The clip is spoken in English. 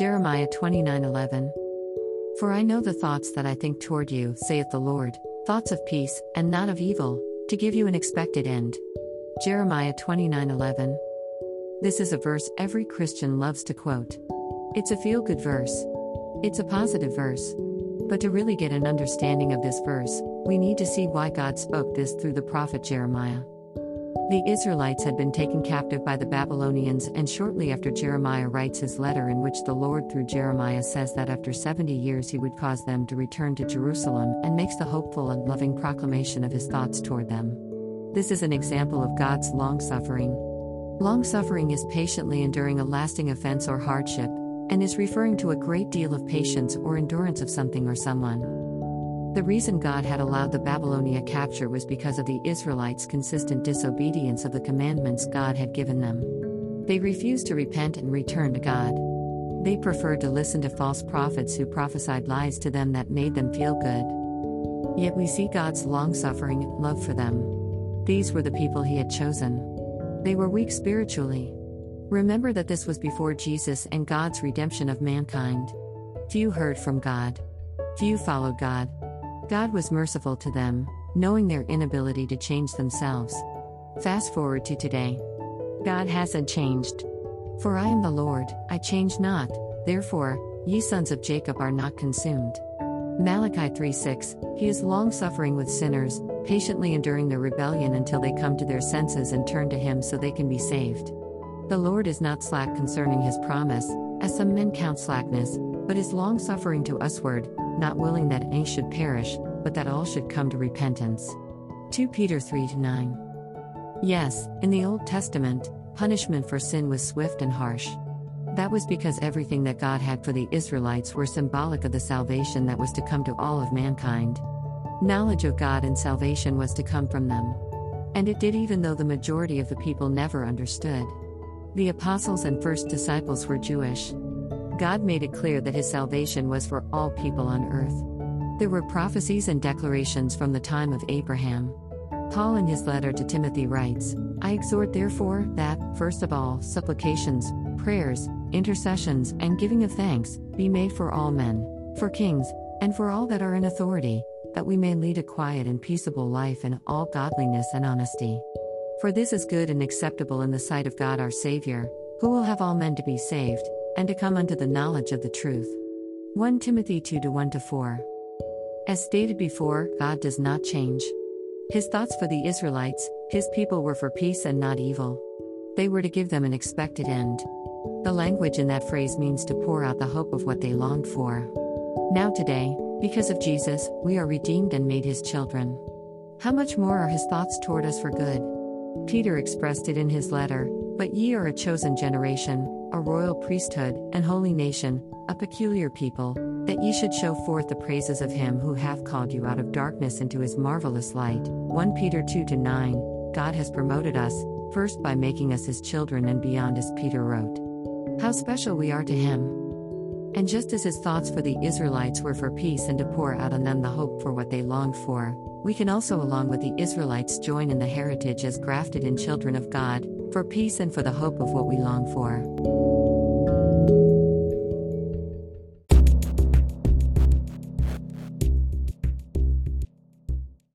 Jeremiah 29:11 For I know the thoughts that I think toward you, saith the Lord, thoughts of peace and not of evil, to give you an expected end. Jeremiah 29:11 This is a verse every Christian loves to quote. It's a feel-good verse. It's a positive verse. But to really get an understanding of this verse, we need to see why God spoke this through the prophet Jeremiah. The Israelites had been taken captive by the Babylonians, and shortly after Jeremiah writes his letter, in which the Lord through Jeremiah says that after 70 years he would cause them to return to Jerusalem, and makes the hopeful and loving proclamation of his thoughts toward them. This is an example of God's long suffering. Long suffering is patiently enduring a lasting offense or hardship, and is referring to a great deal of patience or endurance of something or someone. The reason God had allowed the Babylonia capture was because of the Israelites' consistent disobedience of the commandments God had given them. They refused to repent and return to God. They preferred to listen to false prophets who prophesied lies to them that made them feel good. Yet we see God's long suffering love for them. These were the people He had chosen. They were weak spiritually. Remember that this was before Jesus and God's redemption of mankind. Few heard from God. Few followed God. God was merciful to them, knowing their inability to change themselves. Fast forward to today. God hasn't changed. For I am the Lord, I change not, therefore, ye sons of Jacob are not consumed. Malachi 3 6 He is long suffering with sinners, patiently enduring their rebellion until they come to their senses and turn to Him so they can be saved. The Lord is not slack concerning His promise, as some men count slackness, but is long suffering to usward, not willing that any should perish, but that all should come to repentance. 2 Peter 3 9. Yes, in the Old Testament, punishment for sin was swift and harsh. That was because everything that God had for the Israelites were symbolic of the salvation that was to come to all of mankind. Knowledge of God and salvation was to come from them. And it did even though the majority of the people never understood. The apostles and first disciples were Jewish. God made it clear that his salvation was for all people on earth. There were prophecies and declarations from the time of Abraham. Paul, in his letter to Timothy, writes I exhort, therefore, that, first of all, supplications, prayers, intercessions, and giving of thanks be made for all men, for kings, and for all that are in authority, that we may lead a quiet and peaceable life in all godliness and honesty. For this is good and acceptable in the sight of God our Saviour, who will have all men to be saved and to come unto the knowledge of the truth. 1 Timothy 2 1 4. As stated before, God does not change. His thoughts for the Israelites, his people were for peace and not evil. They were to give them an expected end. The language in that phrase means to pour out the hope of what they longed for. Now, today, because of Jesus, we are redeemed and made his children. How much more are his thoughts toward us for good? Peter expressed it in his letter But ye are a chosen generation, a royal priesthood, and holy nation, a peculiar people, that ye should show forth the praises of him who hath called you out of darkness into his marvelous light. 1 Peter 2 9. God has promoted us, first by making us his children and beyond as Peter wrote. How special we are to him. And just as his thoughts for the Israelites were for peace and to pour out on them the hope for what they longed for, we can also, along with the Israelites, join in the heritage as grafted in children of God, for peace and for the hope of what we long for.